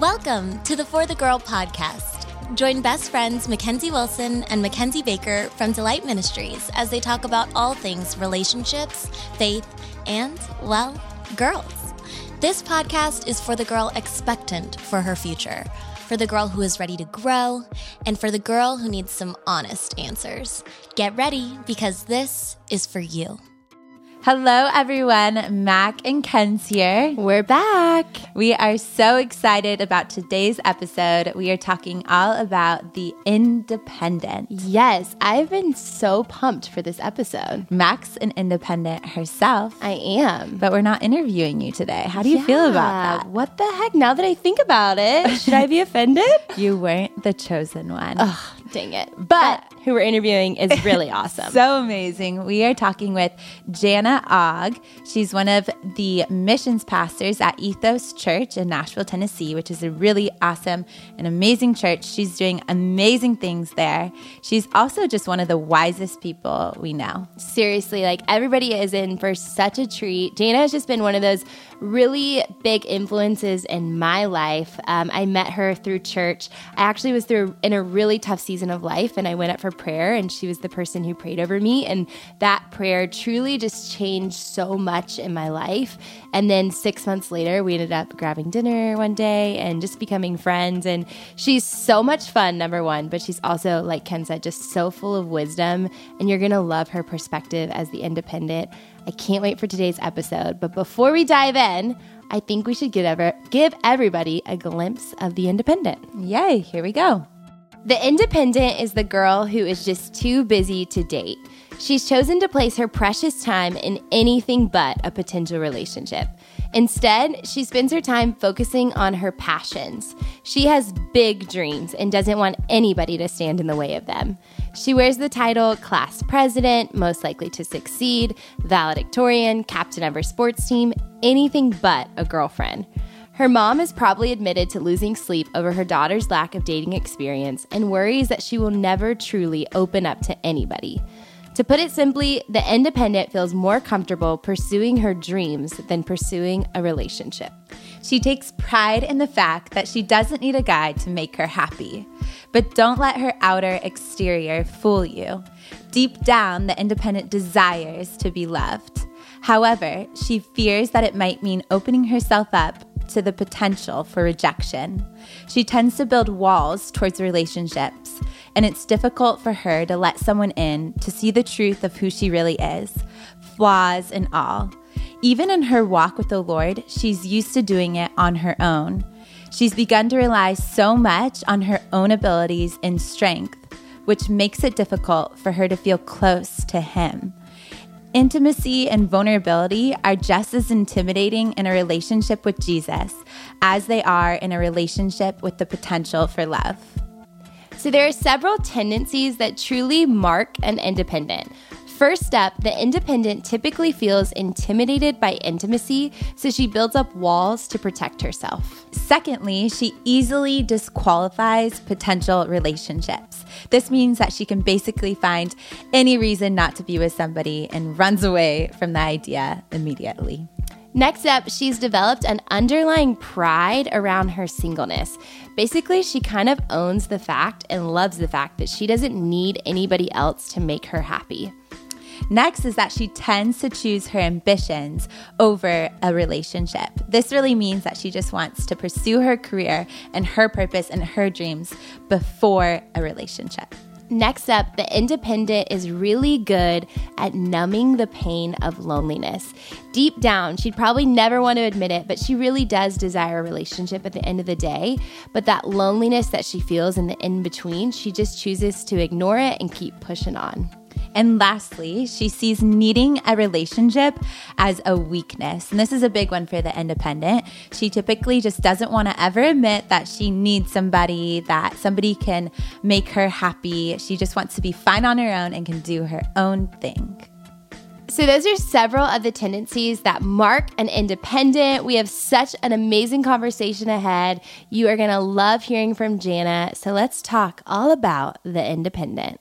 Welcome to the For the Girl podcast. Join best friends Mackenzie Wilson and Mackenzie Baker from Delight Ministries as they talk about all things relationships, faith, and, well, girls. This podcast is for the girl expectant for her future, for the girl who is ready to grow, and for the girl who needs some honest answers. Get ready because this is for you. Hello, everyone. Mac and Ken's here. We're back. We are so excited about today's episode. We are talking all about the independent. Yes, I've been so pumped for this episode. Mac's an independent herself. I am. But we're not interviewing you today. How do you yeah, feel about that? What the heck? Now that I think about it, should I be offended? you weren't the chosen one. Ugh, it. But who we're interviewing is really awesome. so amazing. We are talking with Jana Ogg. She's one of the missions pastors at Ethos Church in Nashville, Tennessee, which is a really awesome and amazing church. She's doing amazing things there. She's also just one of the wisest people we know. Seriously, like everybody is in for such a treat. Jana has just been one of those really big influences in my life. Um, I met her through church. I actually was through in a really tough season of life, and I went up for prayer, and she was the person who prayed over me. And that prayer truly just changed so much in my life. And then six months later, we ended up grabbing dinner one day and just becoming friends. And she's so much fun, number one, but she's also, like Ken said, just so full of wisdom. And you're going to love her perspective as the independent. I can't wait for today's episode. But before we dive in, I think we should give, ever, give everybody a glimpse of the independent. Yay, here we go. The independent is the girl who is just too busy to date. She's chosen to place her precious time in anything but a potential relationship. Instead, she spends her time focusing on her passions. She has big dreams and doesn't want anybody to stand in the way of them. She wears the title class president, most likely to succeed, valedictorian, captain of her sports team, anything but a girlfriend. Her mom has probably admitted to losing sleep over her daughter's lack of dating experience and worries that she will never truly open up to anybody. To put it simply, the independent feels more comfortable pursuing her dreams than pursuing a relationship. She takes pride in the fact that she doesn't need a guy to make her happy. But don't let her outer exterior fool you. Deep down, the independent desires to be loved. However, she fears that it might mean opening herself up to the potential for rejection. She tends to build walls towards relationships, and it's difficult for her to let someone in to see the truth of who she really is, flaws and all. Even in her walk with the Lord, she's used to doing it on her own. She's begun to rely so much on her own abilities and strength, which makes it difficult for her to feel close to Him. Intimacy and vulnerability are just as intimidating in a relationship with Jesus as they are in a relationship with the potential for love. So, there are several tendencies that truly mark an independent. First up, the independent typically feels intimidated by intimacy, so she builds up walls to protect herself. Secondly, she easily disqualifies potential relationships. This means that she can basically find any reason not to be with somebody and runs away from the idea immediately. Next up, she's developed an underlying pride around her singleness. Basically, she kind of owns the fact and loves the fact that she doesn't need anybody else to make her happy. Next is that she tends to choose her ambitions over a relationship. This really means that she just wants to pursue her career and her purpose and her dreams before a relationship. Next up, the independent is really good at numbing the pain of loneliness. Deep down, she'd probably never want to admit it, but she really does desire a relationship at the end of the day. But that loneliness that she feels in the in between, she just chooses to ignore it and keep pushing on. And lastly, she sees needing a relationship as a weakness. And this is a big one for the independent. She typically just doesn't want to ever admit that she needs somebody, that somebody can make her happy. She just wants to be fine on her own and can do her own thing. So, those are several of the tendencies that mark an independent. We have such an amazing conversation ahead. You are going to love hearing from Jana. So, let's talk all about the independent.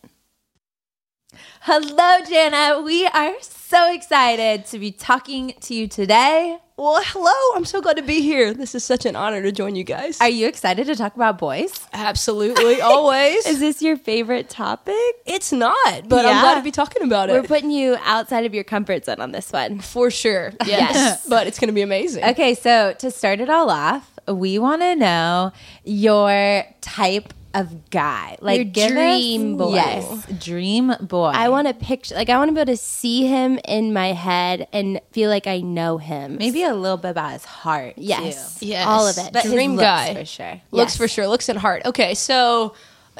Hello, Jana. We are so excited to be talking to you today. Well, hello. I'm so glad to be here. This is such an honor to join you guys. Are you excited to talk about boys? Absolutely, always. Is this your favorite topic? it's not, but I'm glad to be talking about it. We're putting you outside of your comfort zone on this one. For sure. Yes. but it's going to be amazing. Okay, so to start it all off, we want to know your type of guy. Like Your give us- dream boy. Yes, dream boy. I want to picture, like, I want to be able to see him in my head and feel like I know him. maybe a little bit about his heart. Yes. too. Yes. All of it. but Dream looks guy. for sure. Looks Yes. for sure. Looks and heart. Okay, so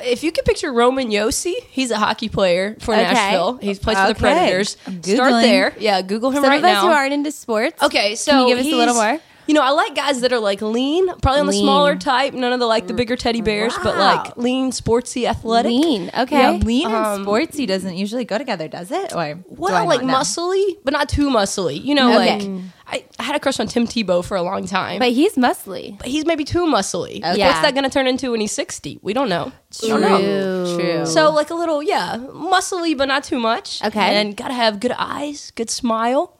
if you can picture Roman Josi, he's a hockey player for Okay. Nashville. He plays for the Predators. I'm Start there. Yeah, Google him Some right of us now. who aren't into sports. Okay, so Can you give us a little more? You know, I like guys that are like lean, probably on the Lean. smaller type. None of the like the bigger teddy bears, but Wow. like lean, sportsy, athletic. Lean. Okay. Yeah, lean and Um, sportsy doesn't usually go together, does it? Or Well, do I like not know? muscly, but not too muscly. You know, Okay. like I, I had a crush on Tim Tebow for a long time, But he's muscly. but he's maybe too muscly. Okay. What's that going to turn into when he's sixty? We don't know. We don't know. True. True. So like a little, yeah, muscly, but not too much. Okay. and gotta have good eyes, good smile.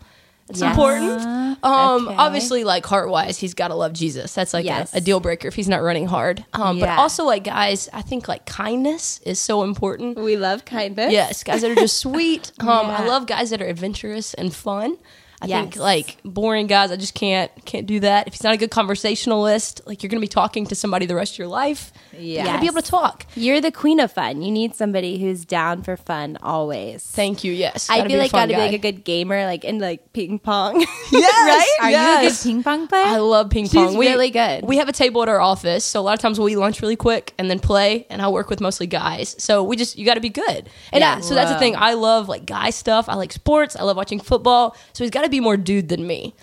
It's Yes. important. Um, okay. obviously, like heart wise, he's got to love Jesus. That's like Yes. a, a deal breaker if he's not running hard. Um, but also like guys, I think like kindness is so important. We love kindness. Yes, guys that are just sweet. Um, I love guys that are adventurous and fun. I think like boring guys, I just can't can't do that. If he's not a good conversationalist, like you're gonna be talking to somebody the rest of your life. Yeah, you gotta be able to talk. You're the queen of fun. You need somebody who's down for fun always. Thank you. Yes, I Gotta feel like gotta be like a good gamer, like in like ping pong. Yes, Are yes. you a good ping pong player? I love ping She's pong. We- really good. We have a table at our office, so a lot of times we'll eat lunch really quick and then play. And I work with mostly guys, so we just you got to be good. And Yeah. I- so that's the thing. I love like guy stuff. I like sports. I love watching football. So he's got to be more dude than me,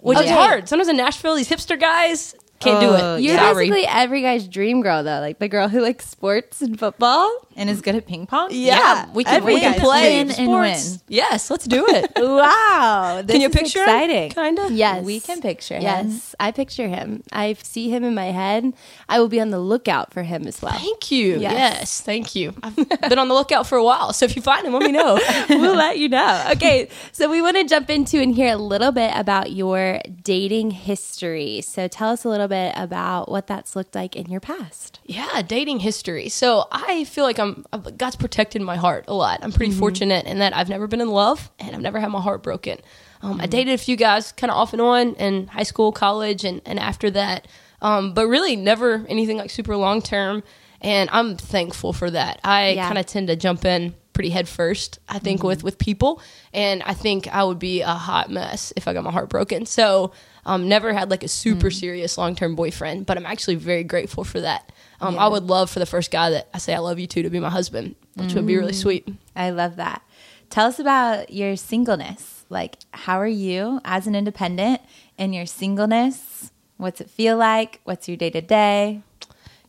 which is hard. Sometimes in Nashville, these hipster guys can't do Oh, it. Uh, You're Sorry. basically every guy's dream girl, though. Like the girl who likes sports and football. and is good at ping pong? yeah, we can we can play win and sports. win. Yes, let's do it. Wow. This can you is picture exciting? Kind of. Yes, We can picture him. Yes, I picture him. I see him in my head. I will be on the lookout for him as well. Thank you. Yes. Yes. thank you. I've been on the lookout for a while, so if you find him, let me know. we'll let you know. Okay, so we want to jump into and hear a little bit about your dating history. So tell us a little bit about what that's looked like in your past. Yeah, dating history. So I feel like I'm God's protected my heart a lot. I'm pretty fortunate in that I've never been in love and I've never had my heart broken. Um, I dated a few guys kind of off and on in high school, college, and, and after that, um, but really never anything like super long term. And I'm thankful for that. I Yeah. kind of tend to jump in pretty head first, I think, with, with people. And I think I would be a hot mess if I got my heart broken. So um, never had like a super serious long term boyfriend, but I'm actually very grateful for that. Um, I would love for the first guy that I say I love you to to be my husband, which would be really sweet. I love that. Tell us about your singleness. Like, how are you as an independent in your singleness? What's it feel like? What's your day to day?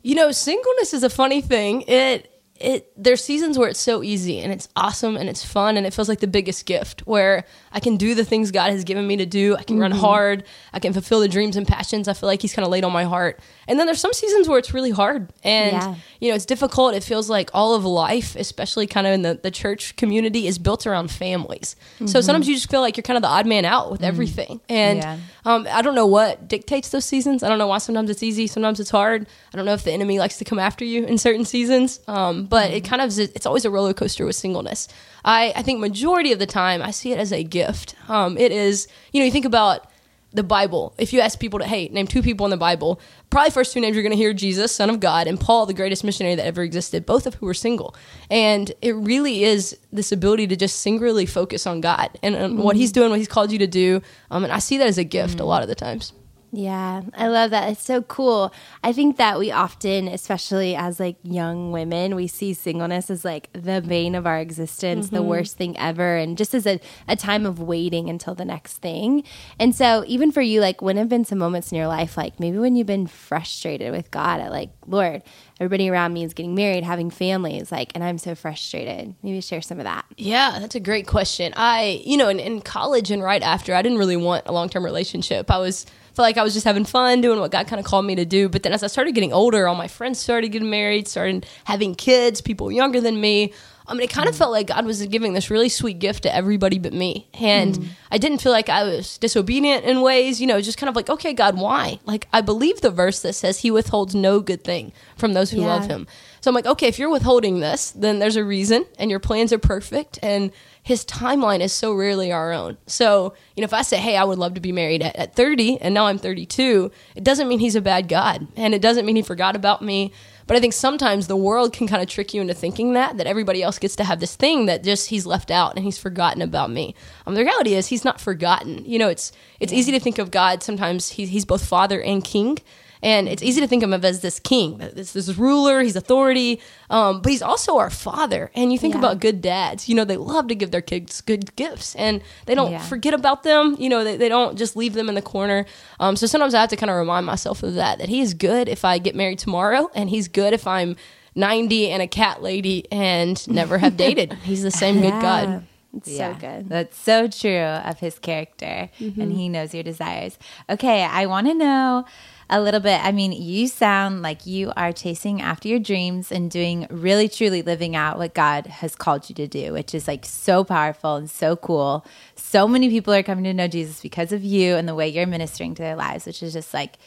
You know, singleness is a funny thing. It it there's seasons where it's so easy and it's awesome and it's fun and it feels like the biggest gift where I can do the things God has given me to do. I can run mm-hmm. hard. I can fulfill the dreams and passions I feel like He's kind of laid on my heart. And then there's some seasons where it's really hard and Yeah. you know it's difficult. It feels like all of life, especially kind of in the, the church community, is built around families. So sometimes you just feel like you're kind of the odd man out with everything. And Yeah. um, I don't know what dictates those seasons. I don't know why sometimes it's easy, sometimes it's hard. I don't know if the enemy likes to come after you in certain seasons. Um, but it kind of it's always a roller coaster with singleness. I, I think majority of the time I see it as a gift. Um, it is, you know, you think about the Bible. If you ask people to, hey, name two people in the Bible, probably first two names you're going to hear Jesus, Son of God, and Paul, the greatest missionary that ever existed, both of who were single. And it really is this ability to just singularly focus on God and, and what He's doing, what He's called you to do. Um, and I see that as a gift a lot of the times. Yeah, I love that. It's so cool. I think that we often, especially as like young women, we see singleness as like the bane of our existence, the mm-hmm. worst thing ever, and just as a, a time of waiting until the next thing. And so, even for you, like, when have been some moments in your life, like maybe when you've been frustrated with God at like, Lord, everybody around me is getting married, having families, like, and I'm so frustrated. Maybe share some of that. Yeah, that's a great question. I, you know, in, in college and right after, I didn't really want a long term relationship. I was felt like I was just having fun doing what God kind of called me to do. But then as I started getting older, all my friends started getting married, started having kids, people younger than me. Um, I mean, it kind of mm. felt like God was giving this really sweet gift to everybody but me. And mm. I didn't feel like I was disobedient in ways, you know, just kind of like, okay, God, why? Like, I believe the verse that says he withholds no good thing from those who Yeah. love him. So I'm like, okay, if you're withholding this, then there's a reason and your plans are perfect. And his timeline is so rarely our own. So, you know, if I say, hey, I would love to be married at, at 30 and now I'm 32, it doesn't mean he's a bad God. And it doesn't mean he forgot about me. But I think sometimes the world can kind of trick you into thinking that, that everybody else gets to have this thing that just he's left out and he's forgotten about me. Um, the reality is he's not forgotten. You know, it's it's easy to think of God sometimes, he, he's both father and king. And it's easy to think of him as this king, this, this ruler, he's authority, um, but he's also our father. And you think Yeah. about good dads, you know, they love to give their kids good gifts and they don't Yeah. forget about them. You know, they, they don't just leave them in the corner. Um, so sometimes I have to kind of remind myself of that, that he is good if I get married tomorrow and he's good if I'm 90 and a cat lady and never have dated. He's the same good God. It's Yeah, so good. That's so true of his character, and he knows your desires. Okay, I want to know a little bit. I mean, you sound like you are chasing after your dreams and doing really, truly living out what God has called you to do, which is like so powerful and so cool. So many people are coming to know Jesus because of you and the way you're ministering to their lives, which is just like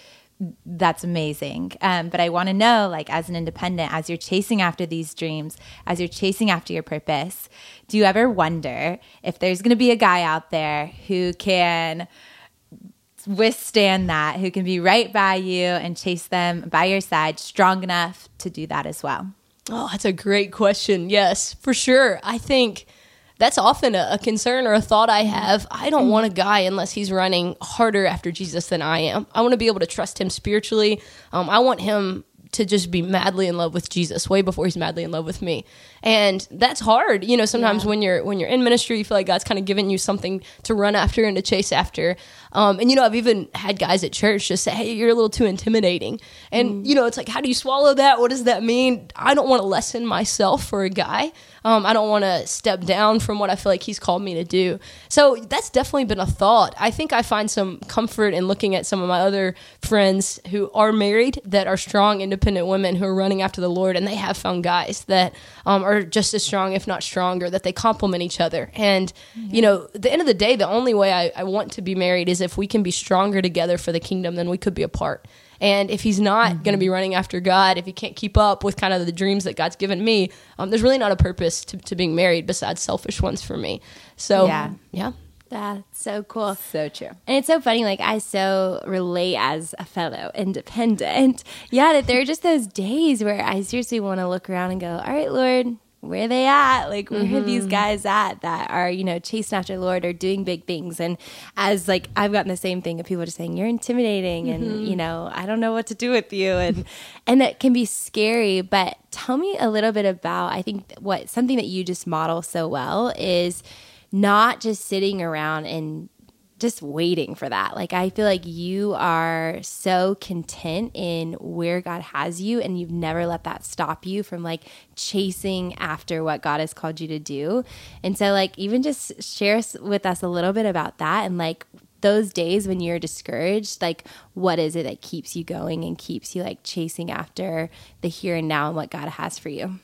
that's amazing. Um, but I want to know, like, as an independent, as you're chasing after these dreams, as you're chasing after your purpose, do you ever wonder if there's going to be a guy out there who can withstand that, who can be right by you and chase them by your side, strong enough to do that as well? Oh, that's a great question. Yes, for sure. I think that's often a, a concern or a thought I have. I don't want a guy unless he's running harder after Jesus than I am. I want to be able to trust him spiritually. Um, I want him to just be madly in love with Jesus way before he's madly in love with me. And that's hard. You know, sometimes when you're when you're in ministry, you feel like God's kind of giving you something to run after and to chase after. Um, and you know, I've even had guys at church just say, "Hey, you're a little too intimidating." And you know, it's like, how do you swallow that? What does that mean? I don't want to lessen myself for a guy. Um, I don't want to step down from what I feel like he's called me to do. So that's definitely been a thought. I think I find some comfort in looking at some of my other friends who are married that are strong, independent women who are running after the Lord, and they have found guys that um, are just as strong, if not stronger, that they complement each other. And, you know, at the end of the day, the only way I, I want to be married is if we can be stronger together for the kingdom than we could be apart. And if he's not going to be running after God, if he can't keep up with kind of the dreams that God's given me, um, there's really not a purpose to, to being married besides selfish ones for me. So, Yeah. yeah. That's so cool. So true. And it's so funny, like I so relate as a fellow independent. Yeah, that there are just those days where I seriously want to look around and go, All right, Lord, where are they at? Like where are these mm-hmm. guys at that are, you know, chasing after the Lord or doing big things? And as like I've gotten the same thing of people just saying, You're intimidating and, mm-hmm. you know, I don't know what to do with you and and that can be scary. But tell me a little bit about I think what something that you just model so well is not just sitting around and just waiting for that. Like I feel like you are so content in where God has you and you've never let that stop you from like chasing after what God has called you to do. And so like even just share with us a little bit about that and like those days when you're discouraged, like what is it that keeps you going and keeps you like chasing after the here and now and what God has for you?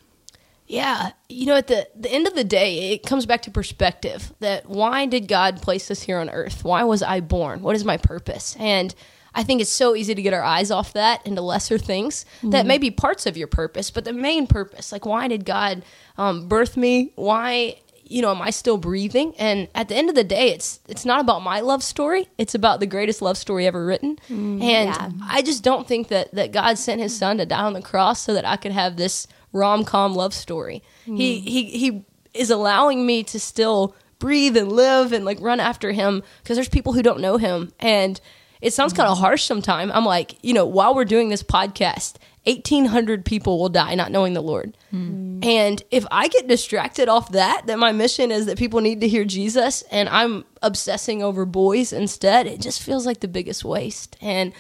Yeah, you know, at the the end of the day, it comes back to perspective. That why did God place us here on earth? Why was I born? What is my purpose? And I think it's so easy to get our eyes off that into lesser things that may be parts of your purpose, but the main purpose, like why did God um, birth me? Why you know am I still breathing? And at the end of the day, it's it's not about my love story. It's about the greatest love story ever written. and yeah. I just don't think that that God sent His Son to die on the cross so that I could have this rom com love story. Hmm. He he he is allowing me to still breathe and live and like run after Him because there's people who don't know Him and. It sounds kind of hmm. harsh sometimes. I'm like, you know, while we're doing this podcast, 1,800 people will die not knowing the Lord. Hmm. And if I get distracted off that, that my mission is that people need to hear Jesus and I'm obsessing over boys instead, it just feels like the biggest waste. And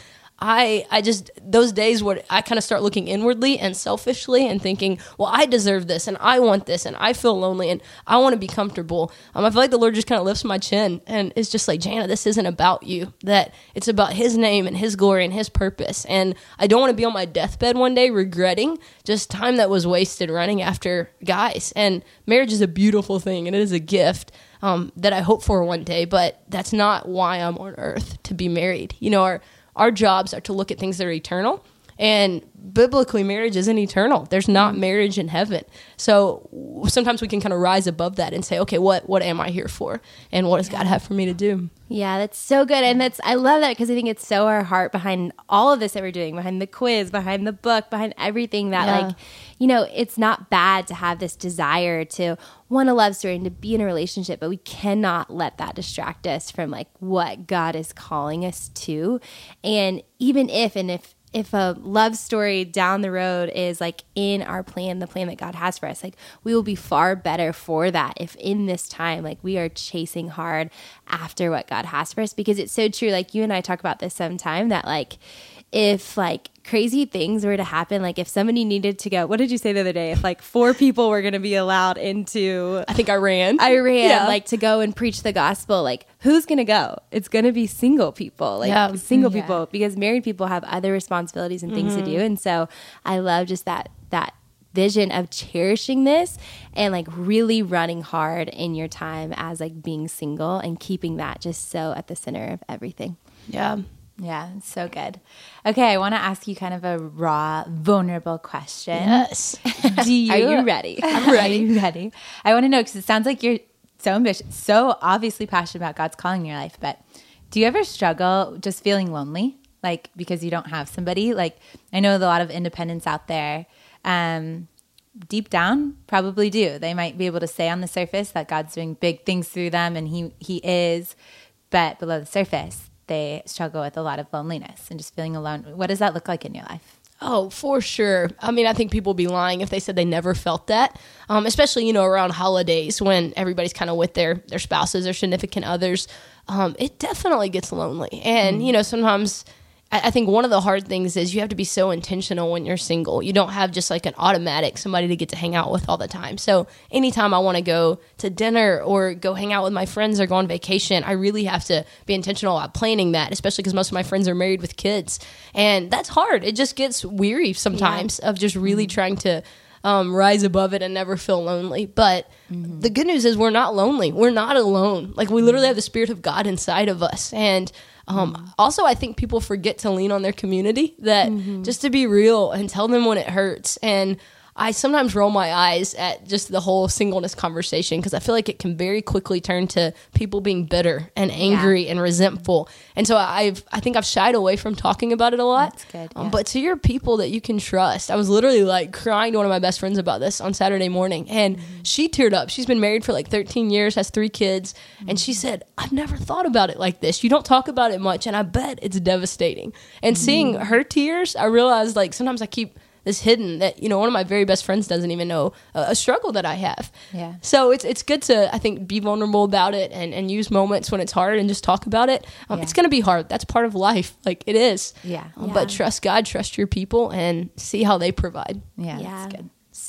I I just those days where I kind of start looking inwardly and selfishly and thinking, well, I deserve this and I want this and I feel lonely and I want to be comfortable. Um, I feel like the Lord just kind of lifts my chin and it's just like, Jana, this isn't about you. That it's about His name and His glory and His purpose. And I don't want to be on my deathbed one day regretting just time that was wasted running after guys. And marriage is a beautiful thing and it is a gift. Um, that I hope for one day, but that's not why I'm on earth to be married. You know, our our jobs are to look at things that are eternal. And biblically, marriage isn't eternal. There's not mm. marriage in heaven. So sometimes we can kind of rise above that and say, okay, what what am I here for, and what does God have for me to do? Yeah, that's so good. And that's I love that because I think it's so our heart behind all of this that we're doing, behind the quiz, behind the book, behind everything that Yeah. like, you know, it's not bad to have this desire to want a love story and to be in a relationship, but we cannot let that distract us from like what God is calling us to. And even if and if if a love story down the road is like in our plan, the plan that God has for us, like we will be far better for that if in this time, like we are chasing hard after what God has for us. Because it's so true. Like you and I talk about this sometime that like if like crazy things were to happen, like if somebody needed to go, what did you say the other day? If like four people were going to be allowed into I think I ran. Iran, Yeah. like to go and preach the gospel, like who's gonna go? It's gonna be single people, like Yeah. single Yeah. people, because married people have other responsibilities and things to do. Mm-hmm. And so I love just that that vision of cherishing this and like really running hard in your time as like being single and keeping that just so at the center of everything. yeah. Yeah, so good. Okay, I want to ask you kind of a raw, vulnerable question. Yes. Do you, Are you ready? I'm ready. Are you ready? I want to know because it sounds like you're so ambitious, so obviously passionate about God's calling in your life. But do you ever struggle just feeling lonely, like because you don't have somebody? Like I know a lot of independents out there. Um, deep down, probably do. They might be able to say on the surface that God's doing big things through them, and He He is, but below the surface, they struggle with a lot of loneliness and just feeling alone. What does that look like in your life? Oh, for sure. I mean, I think people would be lying if they said they never felt that. Um, especially, you know, around holidays when everybody's kind of with their their spouses or significant others. Um, it definitely gets lonely, and you know, sometimes. I think one of the hard things is you have to be so intentional when you're single. You don't have just like an automatic somebody to get to hang out with all the time. So anytime I want to go to dinner or go hang out with my friends or go on vacation, I really have to be intentional about planning that, especially because most of my friends are married with kids. And that's hard. It just gets weary sometimes of just really mm-hmm. trying to um, rise above it and never feel lonely. But the good news is we're not lonely. We're not alone. Like we literally have the Spirit of God inside of us. And um, also, I think people forget to lean on their community. That just to be real and tell them when it hurts. And I sometimes roll my eyes at just the whole singleness conversation because I feel like it can very quickly turn to people being bitter and angry and resentful. And so I've I think I've shied away from talking about it a lot. That's good, Um, but to your people that you can trust, I was literally like crying to one of my best friends about this on Saturday morning, and mm-hmm. she teared up. She's been married for like 13 years, has three kids, and she mm-hmm. said, "I've never thought about it like this. You don't talk about it much, and I bet it's devastating." And mm-hmm. seeing her tears, I realized like sometimes I keep this hidden that you know one of my very best friends doesn't even know a, a struggle that I have. Yeah. So it's it's good to I think be vulnerable about it and, and use moments when it's hard and just talk about it. Um, Yeah. It's gonna be hard. That's part of life. Like it is. Yeah. Um, Yeah. But trust God, trust your people, and see how they provide. Yeah, Yeah.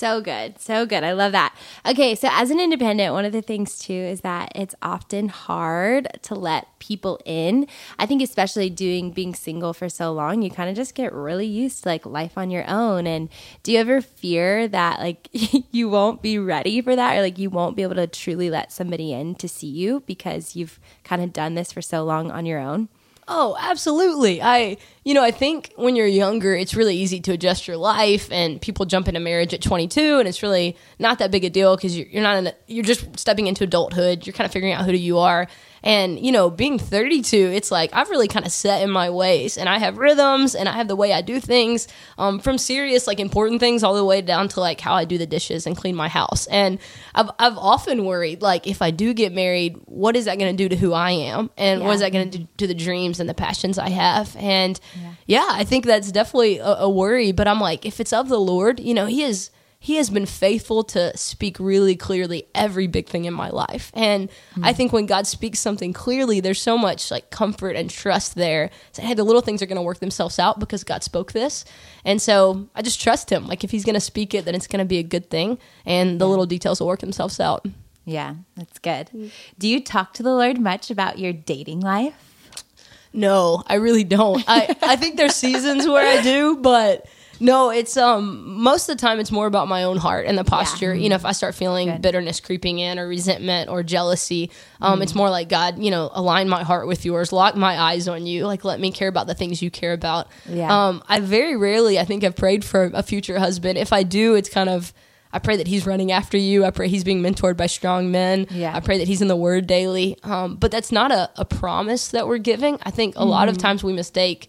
So good. So good. I love that. Okay, so as an independent, one of the things too is that it's often hard to let people in. I think especially doing being single for so long, you kind of just get really used to like life on your own. And do you ever fear that like you won't be ready for that or like you won't be able to truly let somebody in to see you because you've kind of done this for so long on your own? Oh, absolutely. I, you know, I think when you're younger, it's really easy to adjust your life, and people jump into marriage at 22, and it's really not that big a deal because you're, you're not in, a, you're just stepping into adulthood. You're kind of figuring out who you are, and you know, being 32, it's like I've really kind of set in my ways, and I have rhythms, and I have the way I do things, um, from serious like important things all the way down to like how I do the dishes and clean my house. And I've I've often worried like if I do get married, what is that going to do to who I am, and what is that going to do to the dreams and the passions I have? And yeah, I think that's definitely a, a worry. But I'm like, if it's of the Lord, you know, He is he has been faithful to speak really clearly every big thing in my life. And I hmm. think when God speaks something clearly, there's so much like comfort and trust there. So, hey, the little things are going to work themselves out because God spoke this. And so I just trust him. Like if he's going to speak it, then it's going to be a good thing. And the little details will work themselves out. Yeah, that's good. Mm. Do you talk to the Lord much about your dating life? No, I really don't. I, I think there's seasons where I do, but no, it's um most of the time it's more about my own heart and the posture. You know, if I start feeling Good. bitterness creeping in or resentment or jealousy, um, it's more like God, you know, align my heart with yours, lock my eyes on you, like let me care about the things you care about. Yeah. Um, I very rarely, I think, I've prayed for a future husband. If I do, it's kind of. I pray that he's running after you. I pray he's being mentored by strong men. Yeah. I pray that he's in the word daily. Um, but that's not a, a promise that we're giving. I think a lot of times we mistake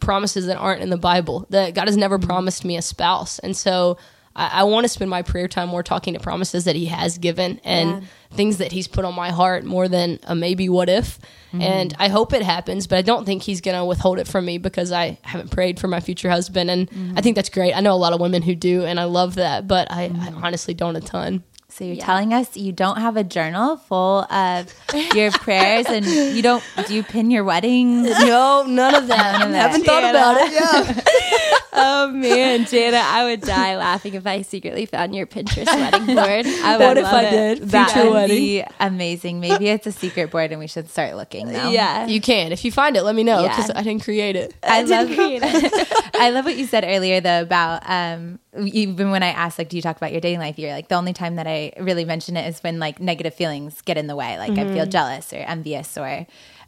promises that aren't in the Bible. That God has never mm-hmm. promised me a spouse, and so I, I want to spend my prayer time more talking to promises that He has given and things that He's put on my heart more than a maybe what if. Mm-hmm. And I hope it happens, but I don't think He's going to withhold it from me because I haven't prayed for my future husband, and mm-hmm. I think that's great. I know a lot of women who do, and I love that, but I, I honestly don't a ton. So you're telling us you don't have a journal full of your prayers, and you don't do you pin your wedding? No, none of that. None of that. haven't thought about it. Yeah. Oh man, Jana, I would die laughing if I secretly found your Pinterest wedding board. I would What if love I it. did? That would wedding. be amazing. Maybe it's a secret board, and we should start looking now. Yeah. You can. If you find it, let me know Yeah. because I didn't create it. I love create it. I love what you said earlier though about um even when I ask, like do you talk about your dating life you're like the only time that I really mention it is when like negative feelings get in the way like I Mm-hmm. feel jealous or envious or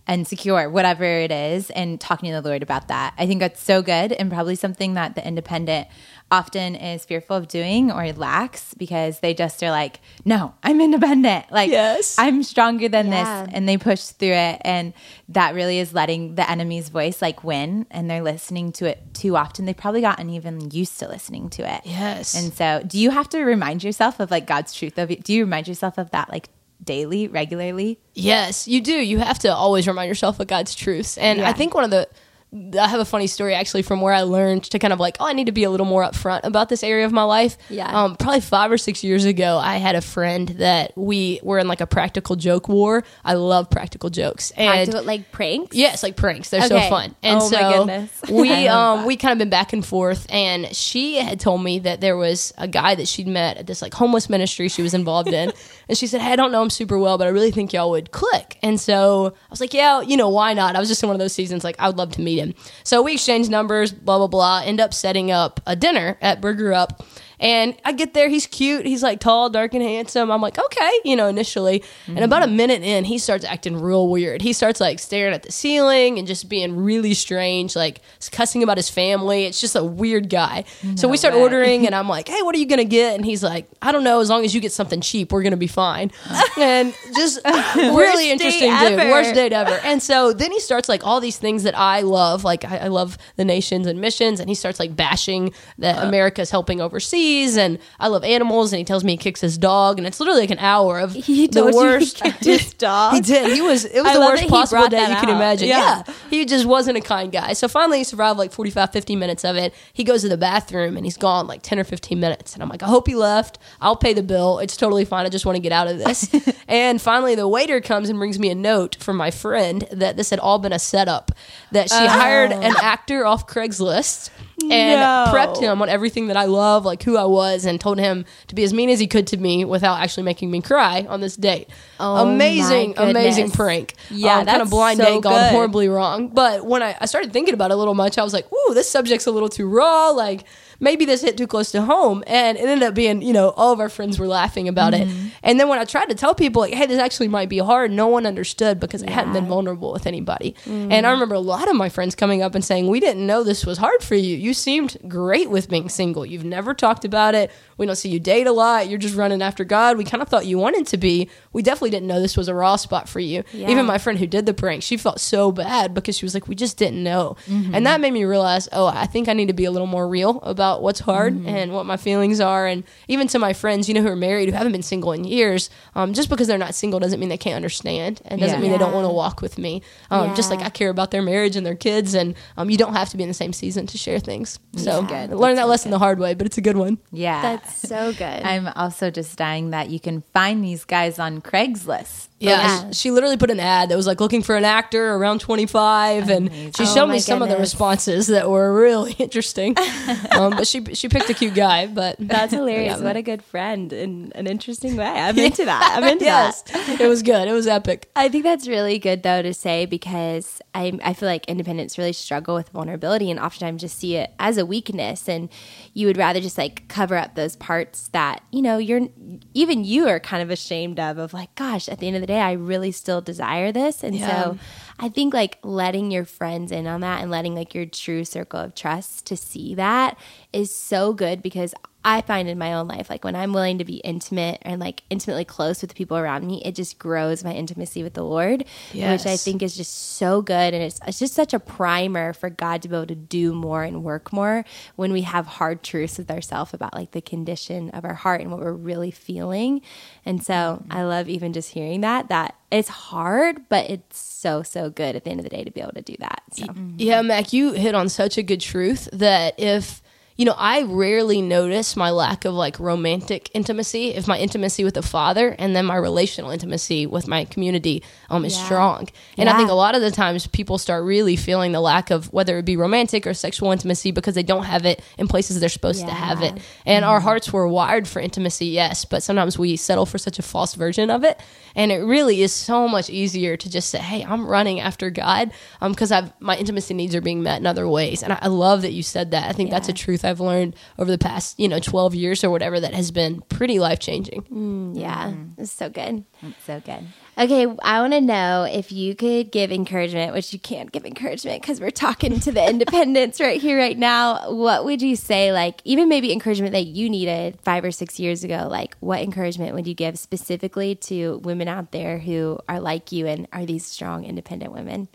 insecure whatever it is and talking to the Lord about that. I think that's so good and probably something that the independent often is fearful of doing or lacks because they just are like no I'm independent. Like Yes. I'm stronger than Yeah. this. And they push through it. And that really is letting the enemy's voice like win. And they're listening to it too often. They've probably gotten even used to listening to it. Yes. and so do you have to remind yourself of like god's truth of it do you remind yourself of that like daily regularly Yes, you do. You have to always remind yourself of God's truths. And Yeah. I think one of the I have a funny story actually from where I learned to kind of like, oh, I need to be a little more upfront about this area of my life. Yeah. Um, probably five or six years ago, I had a friend that we were in like a practical joke war. I love practical jokes. And Practical, like pranks. Yes, like pranks. They're so Okay. fun. And Oh my so goodness. we um we kind of been back and forth and she had told me that there was a guy that she'd met at this like homeless ministry she was involved in. and she said, Hey, I don't know him super well, but I really think y'all would click. And so I was like, Yeah, you know, why not? I was just in one of those seasons like I would love to meet So we exchanged numbers, blah blah blah, end up setting up a dinner at Burger Up. And I get there, he's cute, he's like tall, dark, and handsome. I'm like, okay, you know, initially. And about a minute in, he starts acting real weird. He starts like staring at the ceiling and just being really strange, like cussing about his family. It's just a weird guy. so we start way. ordering, and I'm like, hey, what are you gonna get? And he's like, I don't know, as long as you get something cheap, we're gonna be fine. and just really interesting dude. Worst date ever. And so then he starts like all these things that I love. Like I, I love the nations and missions, and he starts like bashing that America's helping overseas, and I love animals, and he tells me he kicks his dog, and it's literally like an hour of He the you he worst. his dog? He did. He was. It was I the worst possible day you out. imagine. Yeah. Yeah. He just wasn't a kind guy. So finally, he survived like 45, 50 minutes of it. He goes to the bathroom and he's gone like 10 or 15 minutes. And I'm like, I hope he left. I'll pay the bill. It's totally fine. I just want to get out of this. and finally, the waiter comes and brings me a note from my friend that this had all been a setup, that she uh-huh. hired an actor off Craigslist and No. prepped him on everything that I love, like who I was, and told him to be as mean as he could to me without actually making me cry on this date. Oh amazing, amazing prank. Yeah, um, kind of blind so date gone horribly wrong. But when I, I started thinking about it a little much, I was like, ooh, this subject's a little too raw. Like maybe this hit too close to home. And it ended up being, you know, all of our friends were laughing about Mm-hmm. it. And then when I tried to tell people, like, hey, this actually might be hard, no one understood because I hadn't been vulnerable with anybody. Mm. And I remember a lot of my friends coming up and saying, we didn't know this was hard for you. You seemed great with being single. You've never talked about it. We don't see you date a lot. You're just running after God. We kind of thought you wanted to be. We definitely didn't know this was a raw spot for you. Yeah. Even my friend who did the prank, she felt so bad because she was like, we just didn't know. And that made me realize, oh, I think I need to be a little more real about what's hard and what my feelings are. And even to my friends, you know, who are married, who haven't been single in years, um, just because they're not single doesn't mean they can't understand and doesn't Yeah. mean they don't want to walk with me. Um, Just like I care about their marriage and their kids, and um, you don't have to be in the same season to share things. things. So good. I learned that lesson the hard way, but it's a good one. Yeah. That's so good. I'm also just dying that you can find these guys on Craigslist. Yeah, Yeah. she literally put an ad that was like looking for an actor around 25, and she Oh showed my me some of the responses that were really interesting. um, but she she picked a cute guy, but That's hilarious. Yeah. What a good friend in an interesting way. I'm into that. I'm into yes, that. it was good. It was epic. I think that's really good though to say because I I feel like independents really struggle with vulnerability and oftentimes just see it as a weakness and you would rather just like cover up those parts that you know you're even you are kind of ashamed of of like gosh at the end of the day I really still desire this and Yeah. so I think like letting your friends in on that and letting like your true circle of trust to see that is so good because I find in my own life, like when I'm willing to be intimate and like intimately close with the people around me, it just grows my intimacy with the Lord, which I think is just so good. And it's, it's just such a primer for God to be able to do more and work more when we have hard truths with ourselves about like the condition of our heart and what we're really feeling. And so mm-hmm. I love even just hearing that, that it's hard, but it's so, so good at the end of the day to be able to do that. So. Yeah, Mac, you hit on such a good truth that if you know, I rarely notice my lack of like romantic intimacy if my intimacy with the father and then my relational intimacy with my community um is Yeah. strong. And I think a lot of the times people start really feeling the lack of whether it be romantic or sexual intimacy because they don't have it in places they're supposed to have it. Yeah. And our hearts were wired for intimacy, yes, but sometimes we settle for such a false version of it. And it really is so much easier to just say, "Hey, I'm running after God," because I've my intimacy needs are being met in other ways. And I, I love that you said that. I think that's a truth I've learned over the past, you know, 12 years or whatever that has been pretty life changing. Mm, yeah, mm-hmm. it's so good. It's so good. Okay, I want to know if you could give encouragement, which you can't give encouragement because we're talking to the independents right here, right now. What would you say, like, even maybe encouragement that you needed five or six years ago? Like, what encouragement would you give specifically to women out there who are like you and are these strong, independent women?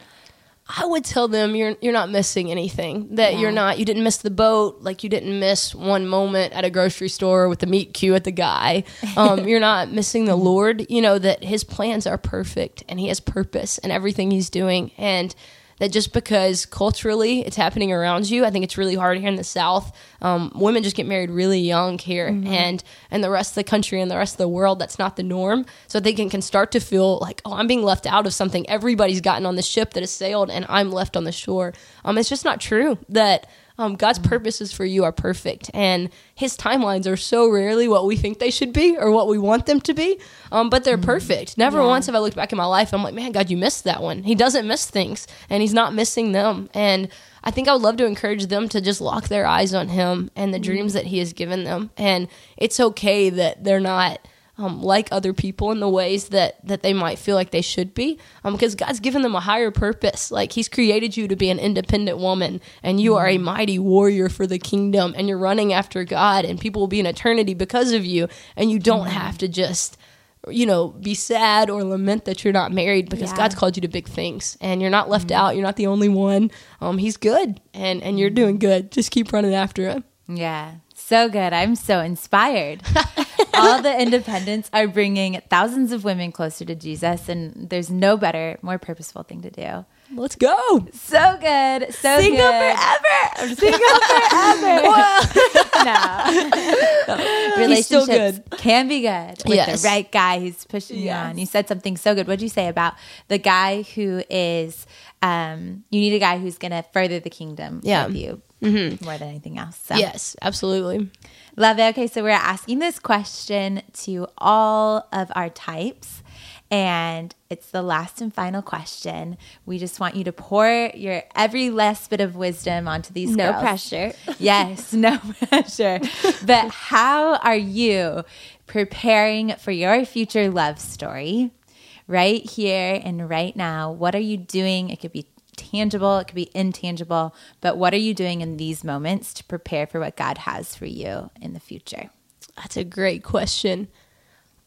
I would tell them you're you're not missing anything. That you're not you didn't miss the boat, like you didn't miss one moment at a grocery store with the meet cute at the guy. Um, you're not missing the Lord. You know that His plans are perfect and He has purpose in everything He's doing, and that just because culturally it's happening around you, I think it's really hard here in the South. Um, women just get married really young here, and and the rest of the country and the rest of the world, that's not the norm. So they can, can start to feel like, oh, I'm being left out of something. Everybody's gotten on the ship that has sailed, and I'm left on the shore. Um, it's just not true that. Um, God's purposes for you are perfect, and His timelines are so rarely what we think they should be or what we want them to be. Um, but they're perfect. Never once have I looked back in my life. I'm like, man, God, you missed that one. He doesn't miss things, and He's not missing them. And I think I would love to encourage them to just lock their eyes on Him and the dreams that He has given them. And it's okay that they're not um, like other people in the ways that that they might feel like they should be, um, because God's given them a higher purpose. Like He's created you to be an independent woman, and you are a mighty warrior for the kingdom, and you're running after God, and people will be in eternity because of you, and you don't have to just you know, be sad or lament that you're not married because Yeah. God's called you to big things and you're not left out. You're not the only one. Um, he's good and, and you're doing good. Just keep running after him. Yeah. So good. I'm so inspired. All the independents are bringing thousands of women closer to Jesus, and there's no better, more purposeful thing to do. Let's go. So good. So Single good. forever. I'm single forever. no. Relationships can be good with Yes. the right guy who's pushing you on. You said something so good. What'd you say about the guy who is, um, you need a guy who's going to further the kingdom Yeah. with you Mm-hmm. more than anything else. So. Yes, absolutely. Love it. Okay, so we're asking this question to all of our types, and it's the last and final question. We just want you to pour your every last bit of wisdom onto these No girls. pressure. Yes, no pressure. But how are you preparing for your future love story right here and right now? What are you doing? It could be tangible, it could be intangible, but what are you doing in these moments to prepare for what God has for you in the future? That's a great question.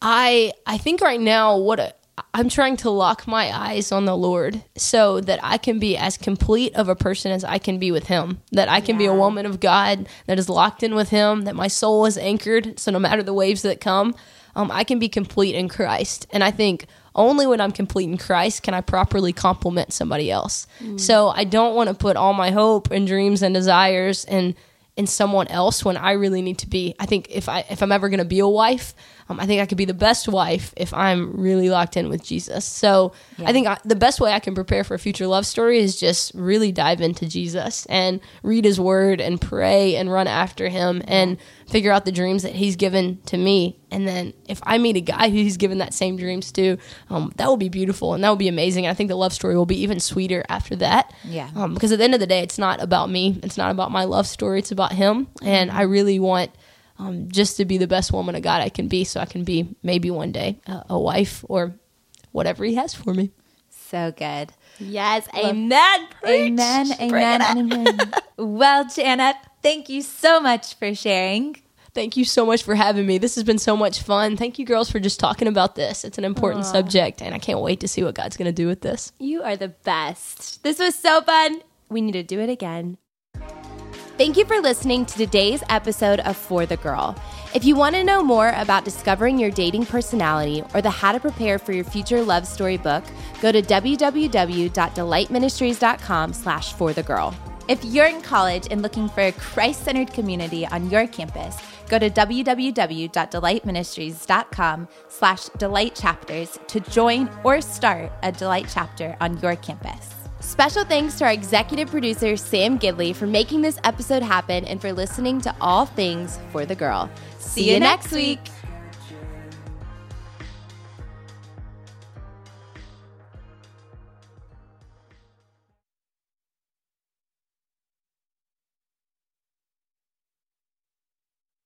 I I think right now what a, I'm trying to lock my eyes on the Lord so that I can be as complete of a person as I can be with him. That I can be a woman of God that is locked in with him, that my soul is anchored so no matter the waves that come, um, I can be complete in Christ. And I think only when I'm complete in Christ can I properly complement somebody else. Mm. So I don't want to put all my hope and dreams and desires and in someone else when I really need to be. I think if I if I'm ever going to be a wife, um, I think I could be the best wife if I'm really locked in with Jesus. So yeah. I think I, the best way I can prepare for a future love story is just really dive into Jesus and read His Word and pray and run after Him and figure out the dreams that He's given to me. And then if I meet a guy who He's given that same dreams to, um, that will be beautiful and that will be amazing. And I think the love story will be even sweeter after that. Yeah. Um, because at the end of the day, it's not about me. It's not about my love story. It's about Him. And I really want um, just to be the best woman of God I can be, so I can be maybe one day a, a wife or whatever He has for me. So good. Yes, amen. Amen, amen, amen. well, Janet, thank you so much for sharing. Thank you so much for having me. This has been so much fun. Thank you, girls, for just talking about this. It's an important Aww. subject, and I can't wait to see what God's going to do with this. You are the best. This was so fun. We need to do it again. Thank you for listening to today's episode of For the Girl. If you want to know more about discovering your dating personality or the How to Prepare for Your Future Love Story book, go to www.delightministries.com slash for the girl. If you're in college and looking for a Christ-centered community on your campus, go to www.delightministries.com slash delight chapters to join or start a Delight chapter on your campus. Special thanks to our executive producer, Sam Gidley, for making this episode happen and for listening to all things for the girl. See, you next week.